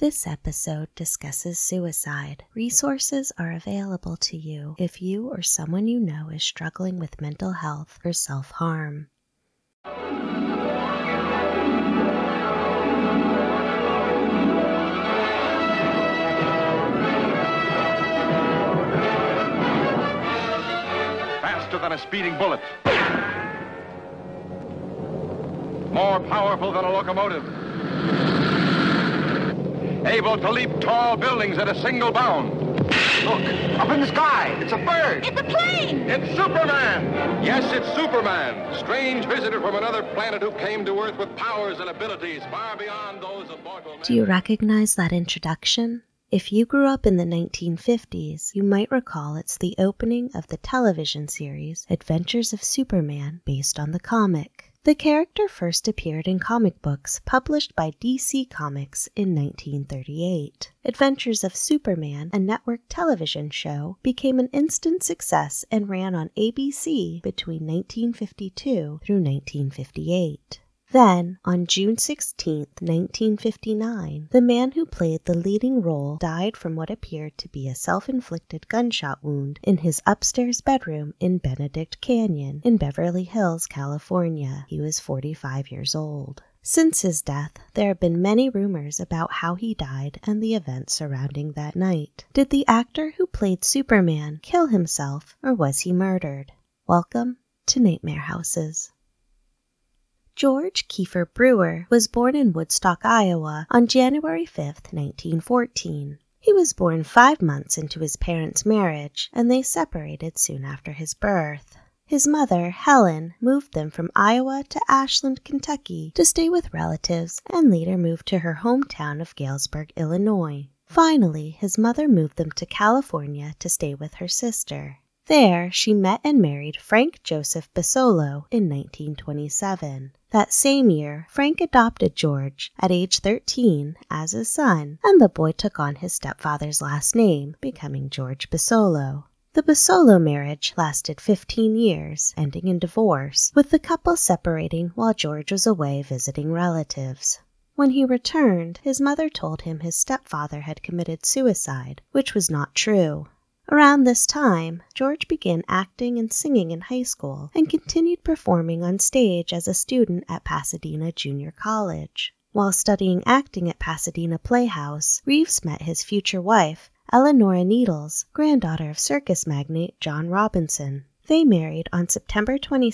This episode discusses suicide. Resources are available to you if you or someone you know is struggling with mental health or self harm. Faster than a speeding bullet. More powerful than a locomotive. Able to leap tall buildings at a single bound. Look, up in the sky. It's a bird. It's a plane! It's Superman! Yes, it's Superman. Strange visitor from another planet who came to Earth with powers and abilities far beyond those of mortal man. Do you recognize that introduction? If you grew up in the 1950s, you might recall it's the opening of the television series Adventures of Superman based on the comic. The character first appeared in comic books published by DC Comics in 1938. Adventures of Superman, a network television show, became an instant success and ran on ABC between 1952 through 1958. Then, on June 16, 1959, the man who played the leading role died from what appeared to be a self inflicted gunshot wound in his upstairs bedroom in Benedict Canyon in Beverly Hills, California. He was 45 years old. Since his death, there have been many rumors about how he died and the events surrounding that night. Did the actor who played Superman kill himself or was he murdered? Welcome to Nightmare Houses. George Keefer Brewer was born in Woolstock, Iowa on January 5, 1914. He was born five months into his parents' marriage, and they separated soon after his birth. His mother, Helen, moved them from Iowa to Ashland, Kentucky to stay with relatives and later moved to her hometown of Galesburg, Illinois. Finally, his mother moved them to California to stay with her sister. There, she met and married Frank Joseph Bessolo in 1927. That same year, Frank adopted George at age 13 as his son, and the boy took on his stepfather's last name, becoming George Bessolo. The Bessolo marriage lasted 15 years, ending in divorce, with the couple separating while George was away visiting relatives. When he returned, his mother told him his stepfather had committed suicide, which was not true. Around this time, George began acting and singing in high school and continued performing on stage as a student at Pasadena Junior College. While studying acting at Pasadena Playhouse, Reeves met his future wife, Eleanora Needles, granddaughter of circus magnate John Robinson. They married on September 22,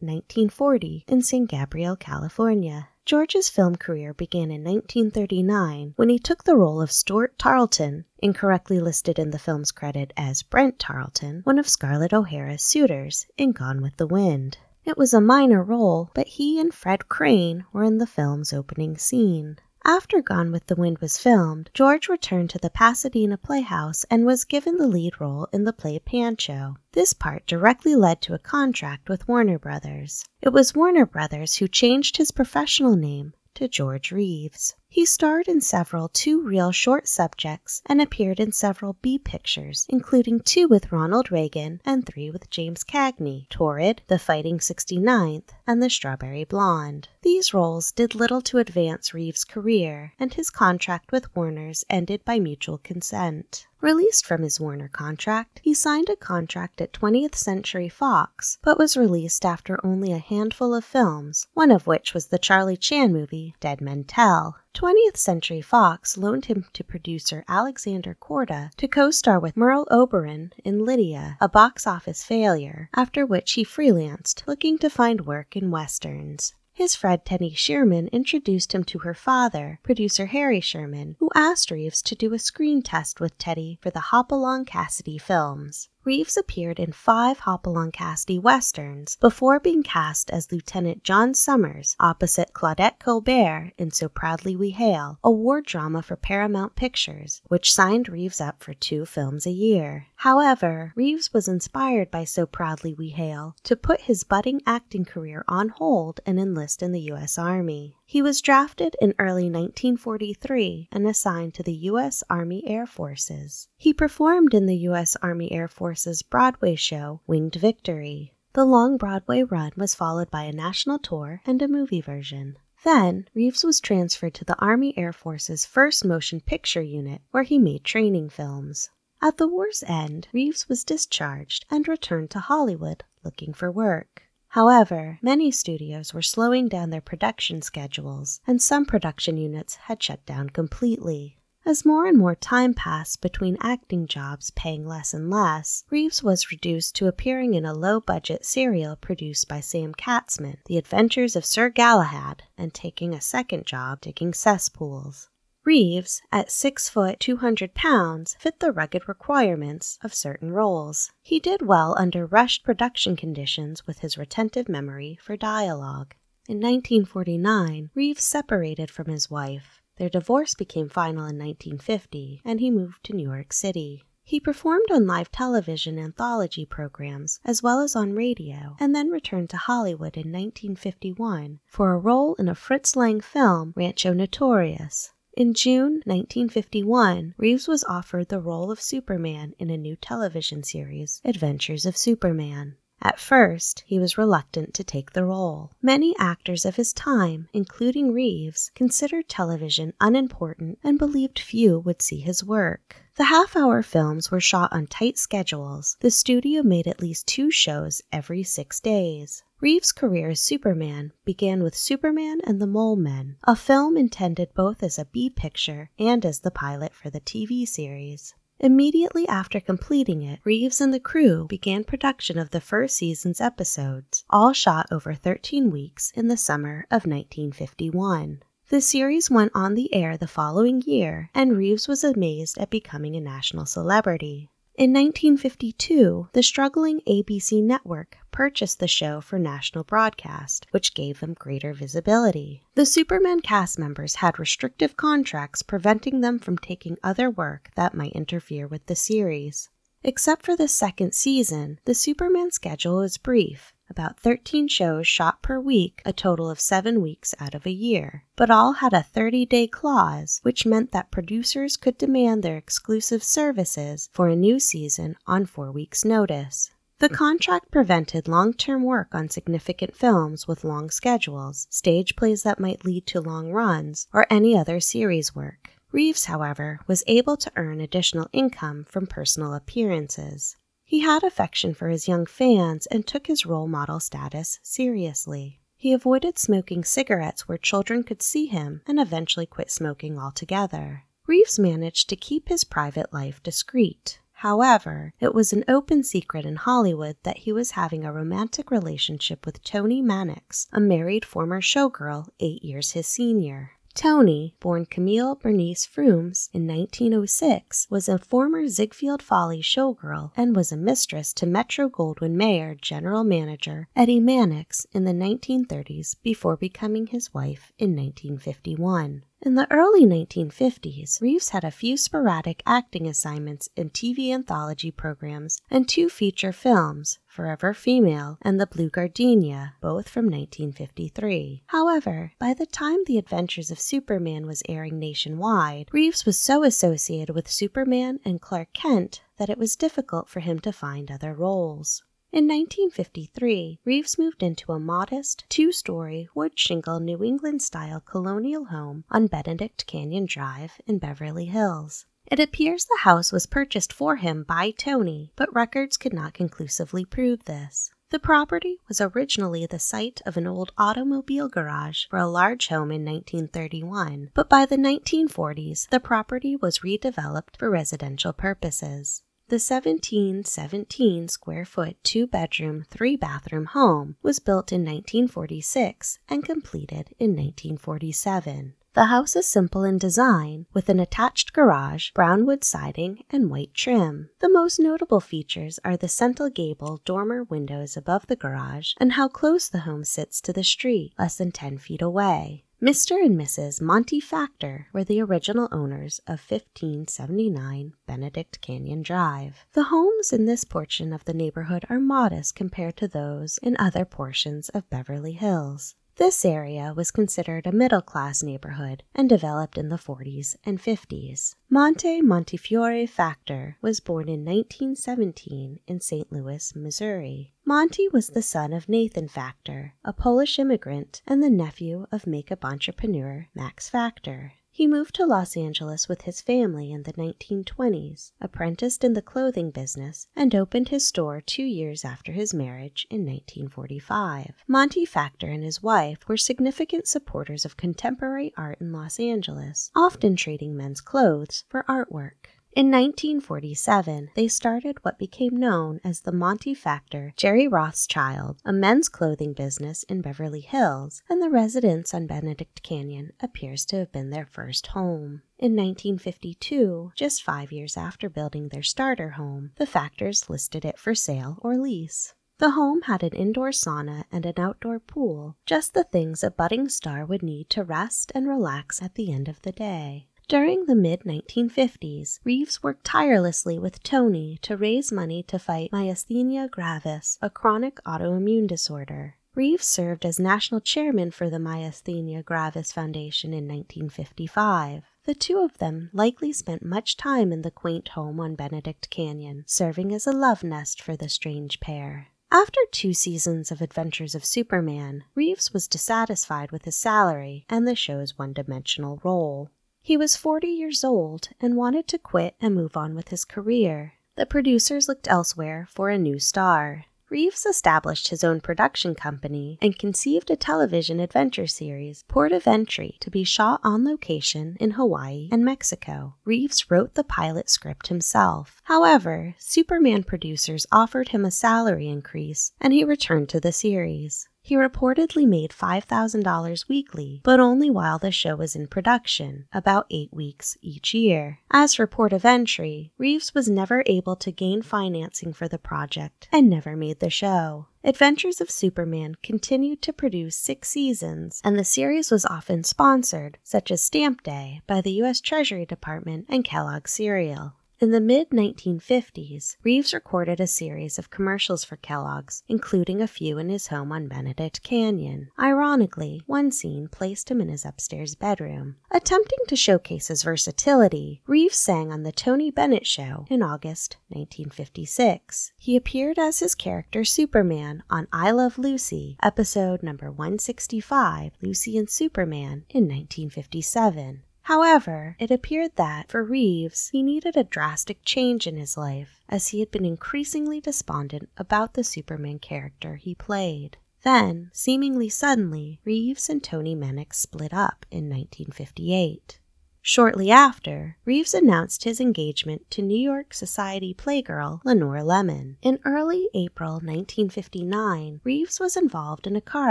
1940, in San Gabriel, California. George's film career began in 1939 when he took the role of Stuart Tarleton, incorrectly listed in the film's credit as Brent Tarleton, one of Scarlett O'Hara's suitors, in Gone with the Wind. It was a minor role, but he and Fred Crane were in the film's opening scene. After Gone with the Wind was filmed, George returned to the Pasadena Playhouse and was given the lead role in the play Pancho. This part directly led to a contract with Warner Brothers. It was Warner Brothers who changed his professional name to George Reeves. He starred in several two reel short subjects and appeared in several B pictures, including two with Ronald Reagan and three with James Cagney Torrid, The Fighting 69th, and The Strawberry Blonde. These roles did little to advance Reeves' career, and his contract with Warner's ended by mutual consent. Released from his Warner contract, he signed a contract at 20th Century Fox, but was released after only a handful of films, one of which was the Charlie Chan movie Dead Men Tell. 20th Century Fox loaned him to producer Alexander Korda to co star with Merle Oberon in Lydia, a box office failure, after which he freelanced, looking to find work in westerns. His friend Teddy Sherman introduced him to her father, producer Harry Sherman, who asked Reeves to do a screen test with Teddy for the Hopalong Cassidy films. Reeves appeared in five Hopalong Cassidy westerns before being cast as Lieutenant John Summers opposite Claudette Colbert in So Proudly We Hail, a war drama for Paramount Pictures, which signed Reeves up for two films a year. However, Reeves was inspired by So Proudly We Hail to put his budding acting career on hold and enlist in the U.S. Army. He was drafted in early 1943 and assigned to the U.S. Army Air Forces. He performed in the U.S. Army Air Force's Broadway show, Winged Victory. The long Broadway run was followed by a national tour and a movie version. Then, Reeves was transferred to the Army Air Force's 1st Motion Picture Unit, where he made training films. At the war's end, Reeves was discharged and returned to Hollywood looking for work. However, many studios were slowing down their production schedules, and some production units had shut down completely. As more and more time passed between acting jobs paying less and less, Reeves was reduced to appearing in a low budget serial produced by Sam Katzman, The Adventures of Sir Galahad, and taking a second job digging cesspools. Reeves, at six foot two hundred pounds, fit the rugged requirements of certain roles. He did well under rushed production conditions with his retentive memory for dialogue. In 1949, Reeves separated from his wife. Their divorce became final in 1950, and he moved to New York City. He performed on live television anthology programs as well as on radio, and then returned to Hollywood in 1951 for a role in a Fritz Lang film, Rancho Notorious. In June 1951, Reeves was offered the role of Superman in a new television series, Adventures of Superman. At first, he was reluctant to take the role. Many actors of his time, including Reeves, considered television unimportant and believed few would see his work. The half hour films were shot on tight schedules. The studio made at least two shows every six days. Reeves' career as Superman began with Superman and the Mole Men, a film intended both as a B picture and as the pilot for the TV series. Immediately after completing it, Reeves and the crew began production of the first season's episodes, all shot over 13 weeks in the summer of 1951. The series went on the air the following year, and Reeves was amazed at becoming a national celebrity. In 1952, the struggling ABC network purchased the show for national broadcast, which gave them greater visibility. The Superman cast members had restrictive contracts preventing them from taking other work that might interfere with the series. Except for the second season, the Superman schedule is brief, about 13 shows shot per week, a total of seven weeks out of a year. But all had a 30 day clause, which meant that producers could demand their exclusive services for a new season on four weeks' notice. The contract prevented long term work on significant films with long schedules, stage plays that might lead to long runs, or any other series work. Reeves, however, was able to earn additional income from personal appearances. He had affection for his young fans and took his role model status seriously. He avoided smoking cigarettes where children could see him and eventually quit smoking altogether. Reeves managed to keep his private life discreet. However, it was an open secret in Hollywood that he was having a romantic relationship with Toni Mannix, a married former showgirl eight years his senior. Toni, born Camille Bernice Frooms in 1906, was a former Ziegfeld Follies showgirl and was a mistress to Metro Goldwyn Mayer general manager Eddie Mannix in the 1930s before becoming his wife in 1951. In the early 1950s, Reeves had a few sporadic acting assignments in TV anthology programs and two feature films, Forever Female and The Blue Gardenia, both from 1953. However, by the time The Adventures of Superman was airing nationwide, Reeves was so associated with Superman and Clark Kent that it was difficult for him to find other roles. In 1953, Reeves moved into a modest, two story, wood shingle New England style colonial home on Benedict Canyon Drive in Beverly Hills. It appears the house was purchased for him by Toni, but records could not conclusively prove this. The property was originally the site of an old automobile garage for a large home in 1931, but by the 1940s, the property was redeveloped for residential purposes. The 1717 square foot two bedroom, three bathroom home was built in 1946 and completed in 1947. The house is simple in design, with an attached garage, brown wood siding, and white trim. The most notable features are the central gable dormer windows above the garage and how close the home sits to the street, less than 10 feet away. Mr. and Mrs. Monty Factor were the original owners of 1579 Benedict Canyon Drive. The homes in this portion of the neighborhood are modest compared to those in other portions of Beverly Hills. This area was considered a middle class neighborhood and developed in the 40s and 50s. Monte Montefiore Factor was born in 1917 in St. Louis, Missouri. Monty was the son of Nathan Factor, a Polish immigrant and the nephew of makeup entrepreneur Max Factor. He moved to Los Angeles with his family in the 1920s, apprenticed in the clothing business, and opened his store two years after his marriage in 1945. Monty Factor and his wife were significant supporters of contemporary art in Los Angeles, often trading men's clothes for artwork. In 1947, they started what became known as the Monty Factor Jerry Rothschild, a men's clothing business in Beverly Hills, and the residence on Benedict Canyon appears to have been their first home. In 1952, just five years after building their starter home, the Factors listed it for sale or lease. The home had an indoor sauna and an outdoor pool, just the things a budding star would need to rest and relax at the end of the day. During the mid 1950s, Reeves worked tirelessly with Toni to raise money to fight myasthenia gravis, a chronic autoimmune disorder. Reeves served as national chairman for the Myasthenia Gravis Foundation in 1955. The two of them likely spent much time in the quaint home on Benedict Canyon, serving as a love nest for the strange pair. After two seasons of Adventures of Superman, Reeves was dissatisfied with his salary and the show's one dimensional role. He was 40 years old and wanted to quit and move on with his career. The producers looked elsewhere for a new star. Reeves established his own production company and conceived a television adventure series, Port of Entry, to be shot on location in Hawaii and Mexico. Reeves wrote the pilot script himself. However, Superman producers offered him a salary increase and he returned to the series. He reportedly made $5,000 weekly, but only while the show was in production, about eight weeks each year. As for Port of Entry, Reeves was never able to gain financing for the project and never made the show. Adventures of Superman continued to produce six seasons, and the series was often sponsored, such as Stamp Day, by the U.S. Treasury Department and Kellogg's Cereal. In the mid 1950s, Reeves recorded a series of commercials for Kellogg's, including a few in his home on Benedict Canyon. Ironically, one scene placed him in his upstairs bedroom. Attempting to showcase his versatility, Reeves sang on The Tony Bennett Show in August 1956. He appeared as his character Superman on I Love Lucy, episode number 165, Lucy and Superman, in 1957. However, it appeared that, for Reeves, he needed a drastic change in his life, as he had been increasingly despondent about the Superman character he played. Then, seemingly suddenly, Reeves and Toni Mannix split up in 1958. Shortly after, Reeves announced his engagement to New York society playgirl Lenore Lemmon. In early April 1959, Reeves was involved in a car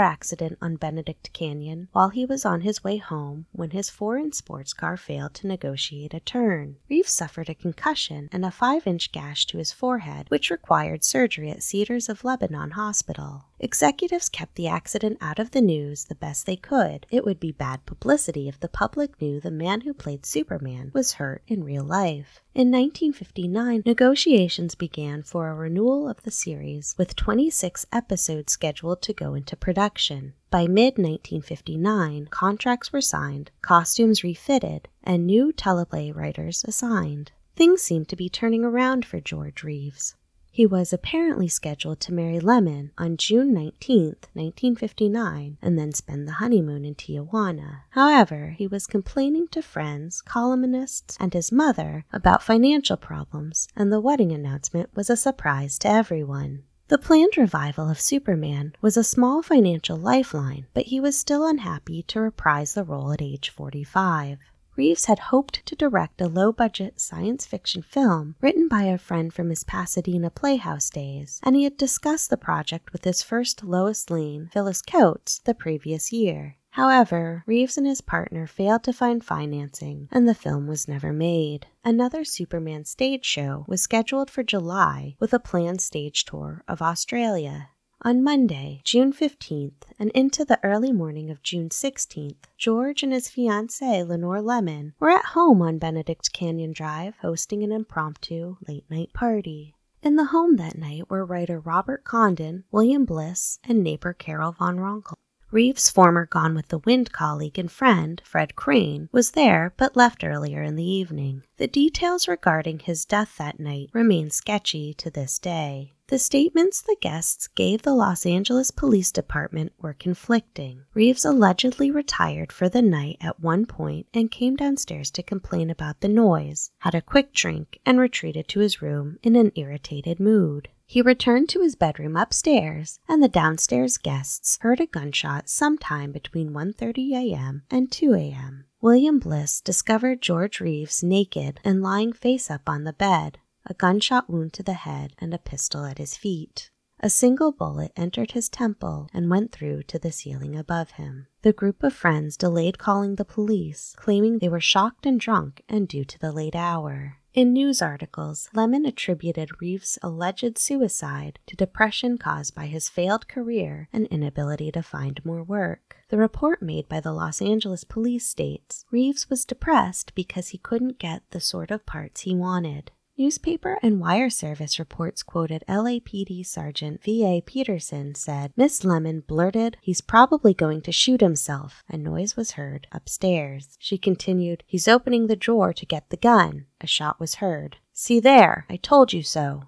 accident on Benedict Canyon while he was on his way home when his foreign sports car failed to negotiate a turn. Reeves suffered a concussion and a 5 inch gash to his forehead, which required surgery at Cedars of Lebanon Hospital. Executives kept the accident out of the news the best they could. It would be bad publicity if the public knew the man who played Superman was hurt in real life. In 1959, negotiations began for a renewal of the series, with 26 episodes scheduled to go into production. By mid 1959, contracts were signed, costumes refitted, and new teleplay writers assigned. Things seemed to be turning around for George Reeves. He was apparently scheduled to marry Lemmon on June 19, 1959, and then spend the honeymoon in Tijuana. However, he was complaining to friends, columnists, and his mother about financial problems, and the wedding announcement was a surprise to everyone. The planned revival of Superman was a small financial lifeline, but he was still unhappy to reprise the role at age 45. Reeves had hoped to direct a low budget science fiction film written by a friend from his Pasadena Playhouse days, and he had discussed the project with his first Lois Lane, Phyllis Coates, the previous year. However, Reeves and his partner failed to find financing, and the film was never made. Another Superman stage show was scheduled for July with a planned stage tour of Australia. On Monday, June 15th, and into the early morning of June 16th, George and his fiancée, Lenore Lemmon, were at home on Benedict Canyon Drive hosting an impromptu late night party. In the home that night were writer Robert Condon, William Bliss, and neighbor Carol Van Ronkel. Reeves' former Gone with the Wind colleague and friend, Fred Crane, was there but left earlier in the evening. The details regarding his death that night remain sketchy to this day. The statements the guests gave the Los Angeles Police Department were conflicting. Reeves allegedly retired for the night at one point and came downstairs to complain about the noise, had a quick drink, and retreated to his room in an irritated mood. He returned to his bedroom upstairs, and the downstairs guests heard a gunshot sometime between 1:30 a.m. and 2 a.m. William Bliss discovered George Reeves naked and lying face up on the bed a gunshot wound to the head, and a pistol at his feet. A single bullet entered his temple and went through to the ceiling above him. The group of friends delayed calling the police, claiming they were shocked and drunk and due to the late hour. In news articles, Lemmon attributed Reeves' alleged suicide to depression caused by his failed career and inability to find more work. The report made by the Los Angeles police states Reeves was depressed because he couldn't get the sort of parts he wanted. Newspaper and wire service reports quoted LAPD Sergeant V.A. Peterson said Miss Lemmon blurted, He's probably going to shoot himself. A noise was heard upstairs. She continued, He's opening the drawer to get the gun. A shot was heard. See there, I told you so.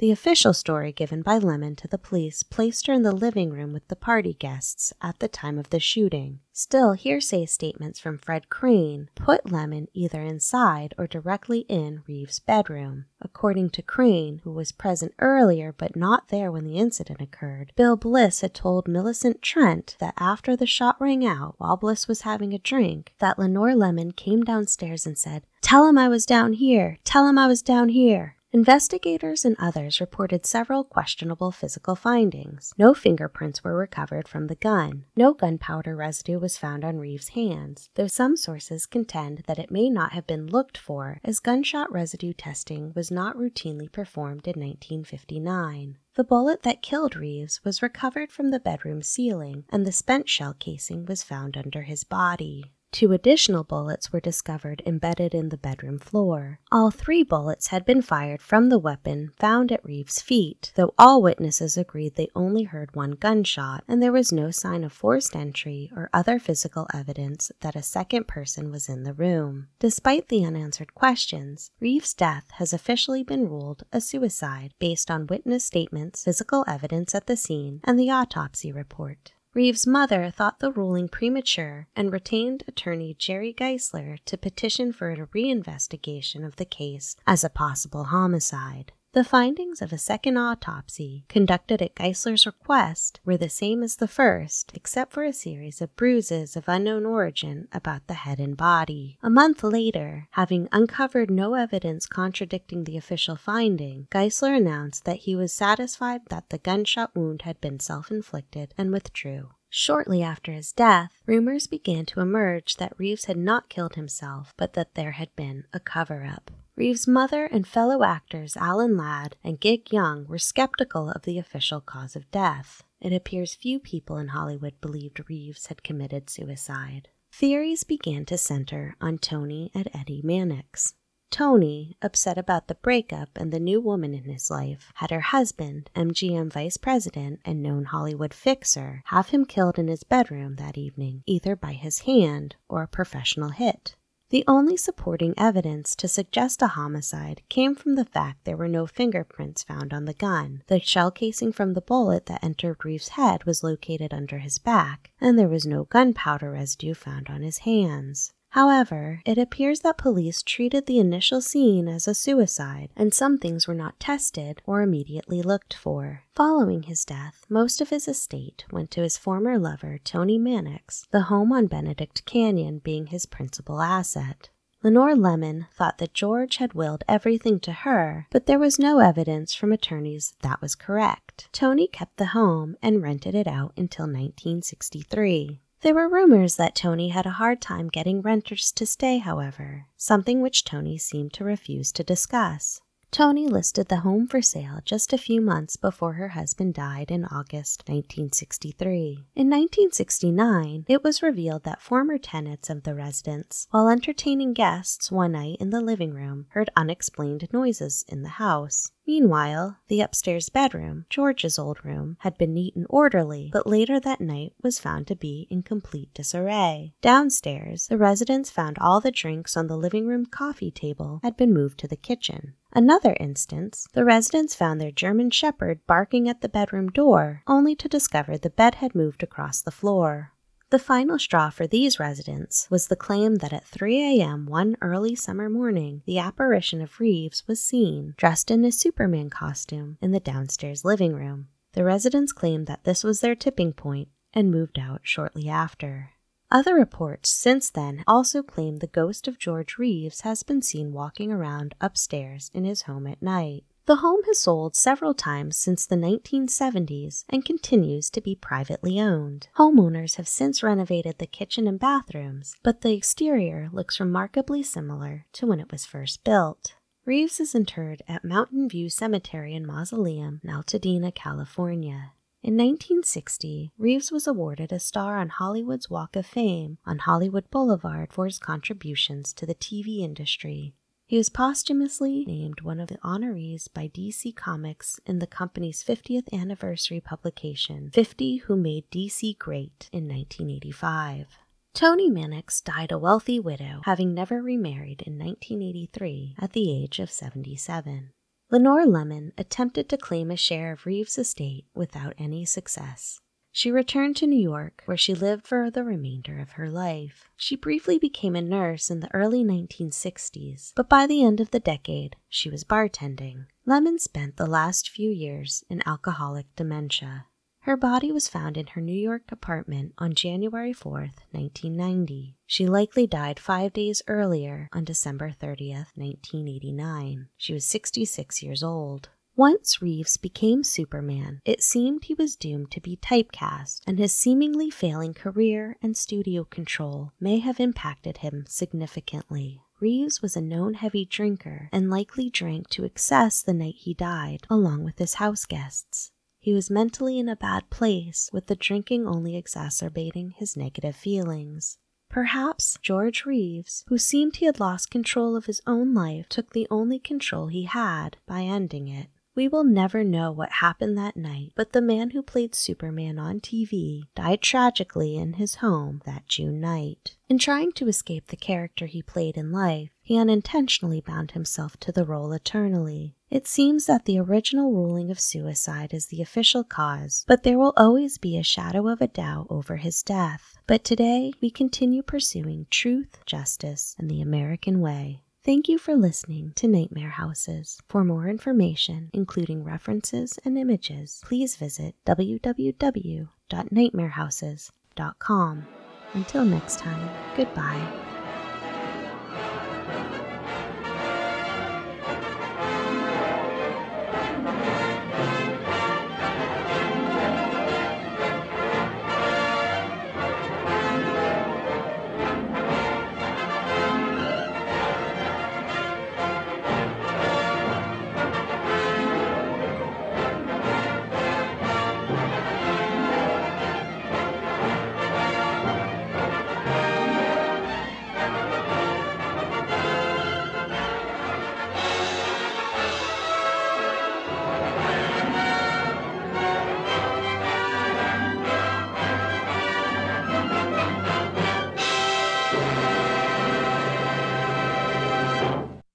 The official story given by Lemmon to the police placed her in the living room with the party guests at the time of the shooting. Still, hearsay statements from Fred Crane put Lemmon either inside or directly in Reeves' bedroom. According to Crane, who was present earlier but not there when the incident occurred, Bill Bliss had told Millicent Trent that after the shot rang out while Bliss was having a drink, that Lenore Lemmon came downstairs and said, Tell him I was down here. Tell him I was down here. Investigators and others reported several questionable physical findings. No fingerprints were recovered from the gun. No gunpowder residue was found on Reeves' hands, though some sources contend that it may not have been looked for, as gunshot residue testing was not routinely performed in 1959. The bullet that killed Reeves was recovered from the bedroom ceiling, and the spent shell casing was found under his body. Two additional bullets were discovered embedded in the bedroom floor. All three bullets had been fired from the weapon found at Reeves' feet, though all witnesses agreed they only heard one gunshot, and there was no sign of forced entry or other physical evidence that a second person was in the room. Despite the unanswered questions, Reeves' death has officially been ruled a suicide based on witness statements, physical evidence at the scene, and the autopsy report. Reeves' mother thought the ruling premature and retained attorney Jerry Giesler to petition for a reinvestigation of the case as a possible homicide. The findings of a second autopsy, conducted at Giesler's request, were the same as the first, except for a series of bruises of unknown origin about the head and body. A month later, having uncovered no evidence contradicting the official finding, Giesler announced that he was satisfied that the gunshot wound had been self inflicted and withdrew. Shortly after his death, rumors began to emerge that Reeves had not killed himself, but that there had been a cover up. Reeves' mother and fellow actors Alan Ladd and Gig Young were skeptical of the official cause of death. It appears few people in Hollywood believed Reeves had committed suicide. Theories began to center on Toni and Eddie Mannix. Toni, upset about the breakup and the new woman in his life, had her husband, MGM vice president and known Hollywood fixer, have him killed in his bedroom that evening, either by his hand or a professional hit. The only supporting evidence to suggest a homicide came from the fact there were no fingerprints found on the gun. The shell casing from the bullet that entered Reeves' head was located under his back, and there was no gunpowder residue found on his hands. However, it appears that police treated the initial scene as a suicide, and some things were not tested or immediately looked for. Following his death, most of his estate went to his former lover, Toni Mannix, the home on Benedict Canyon being his principal asset. Lenore Lemmon thought that George had willed everything to her, but there was no evidence from attorneys that, that was correct. Toni kept the home and rented it out until 1963. There were rumors that Toni had a hard time getting renters to stay, however, something which Toni seemed to refuse to discuss. Toni listed the home for sale just a few months before her husband died in August 1963. In 1969, it was revealed that former tenants of the residence, while entertaining guests one night in the living room, heard unexplained noises in the house. Meanwhile, the upstairs bedroom, George's old room, had been neat and orderly, but later that night was found to be in complete disarray. Downstairs, the residents found all the drinks on the living room coffee table had been moved to the kitchen. Another instance, the residents found their German Shepherd barking at the bedroom door, only to discover the bed had moved across the floor. The final straw for these residents was the claim that at 3 a.m. one early summer morning, the apparition of Reeves was seen, dressed in a Superman costume, in the downstairs living room. The residents claimed that this was their tipping point and moved out shortly after. Other reports since then also claim the ghost of George Reeves has been seen walking around upstairs in his home at night. The home has sold several times since the 1970s and continues to be privately owned. Homeowners have since renovated the kitchen and bathrooms, but the exterior looks remarkably similar to when it was first built. Reeves is interred at Mountain View Cemetery and Mausoleum in Altadena, California. In 1960, Reeves was awarded a star on Hollywood's Walk of Fame on Hollywood Boulevard for his contributions to the TV industry. He was posthumously named one of the honorees by DC Comics in the company's 50th anniversary publication, 50 Who Made DC Great, in 1985. Toni Mannix died a wealthy widow, having never remarried in 1983 at the age of 77. Lenore Lemmon attempted to claim a share of Reeves' estate without any success. She returned to New York, where she lived for the remainder of her life. She briefly became a nurse in the early 1960s, but by the end of the decade, she was bartending. Lemmon spent the last few years in alcoholic dementia. Her body was found in her New York apartment on January 4, 1990. She likely died five days earlier on December 30, 1989. She was 66 years old. Once Reeves became Superman, it seemed he was doomed to be typecast, and his seemingly failing career and studio control may have impacted him significantly. Reeves was a known heavy drinker and likely drank to excess the night he died, along with his house guests. He was mentally in a bad place, with the drinking only exacerbating his negative feelings. Perhaps George Reeves, who seemed he had lost control of his own life, took the only control he had by ending it. We will never know what happened that night, but the man who played Superman on TV died tragically in his home that June night. In trying to escape the character he played in life, he unintentionally bound himself to the role eternally. It seems that the original ruling of suicide is the official cause, but there will always be a shadow of a doubt over his death. But today, we continue pursuing truth, justice, and the American way. Thank you for listening to Nightmare Houses. For more information, including references and images, please visit www.nightmarehouses.com. Until next time, goodbye.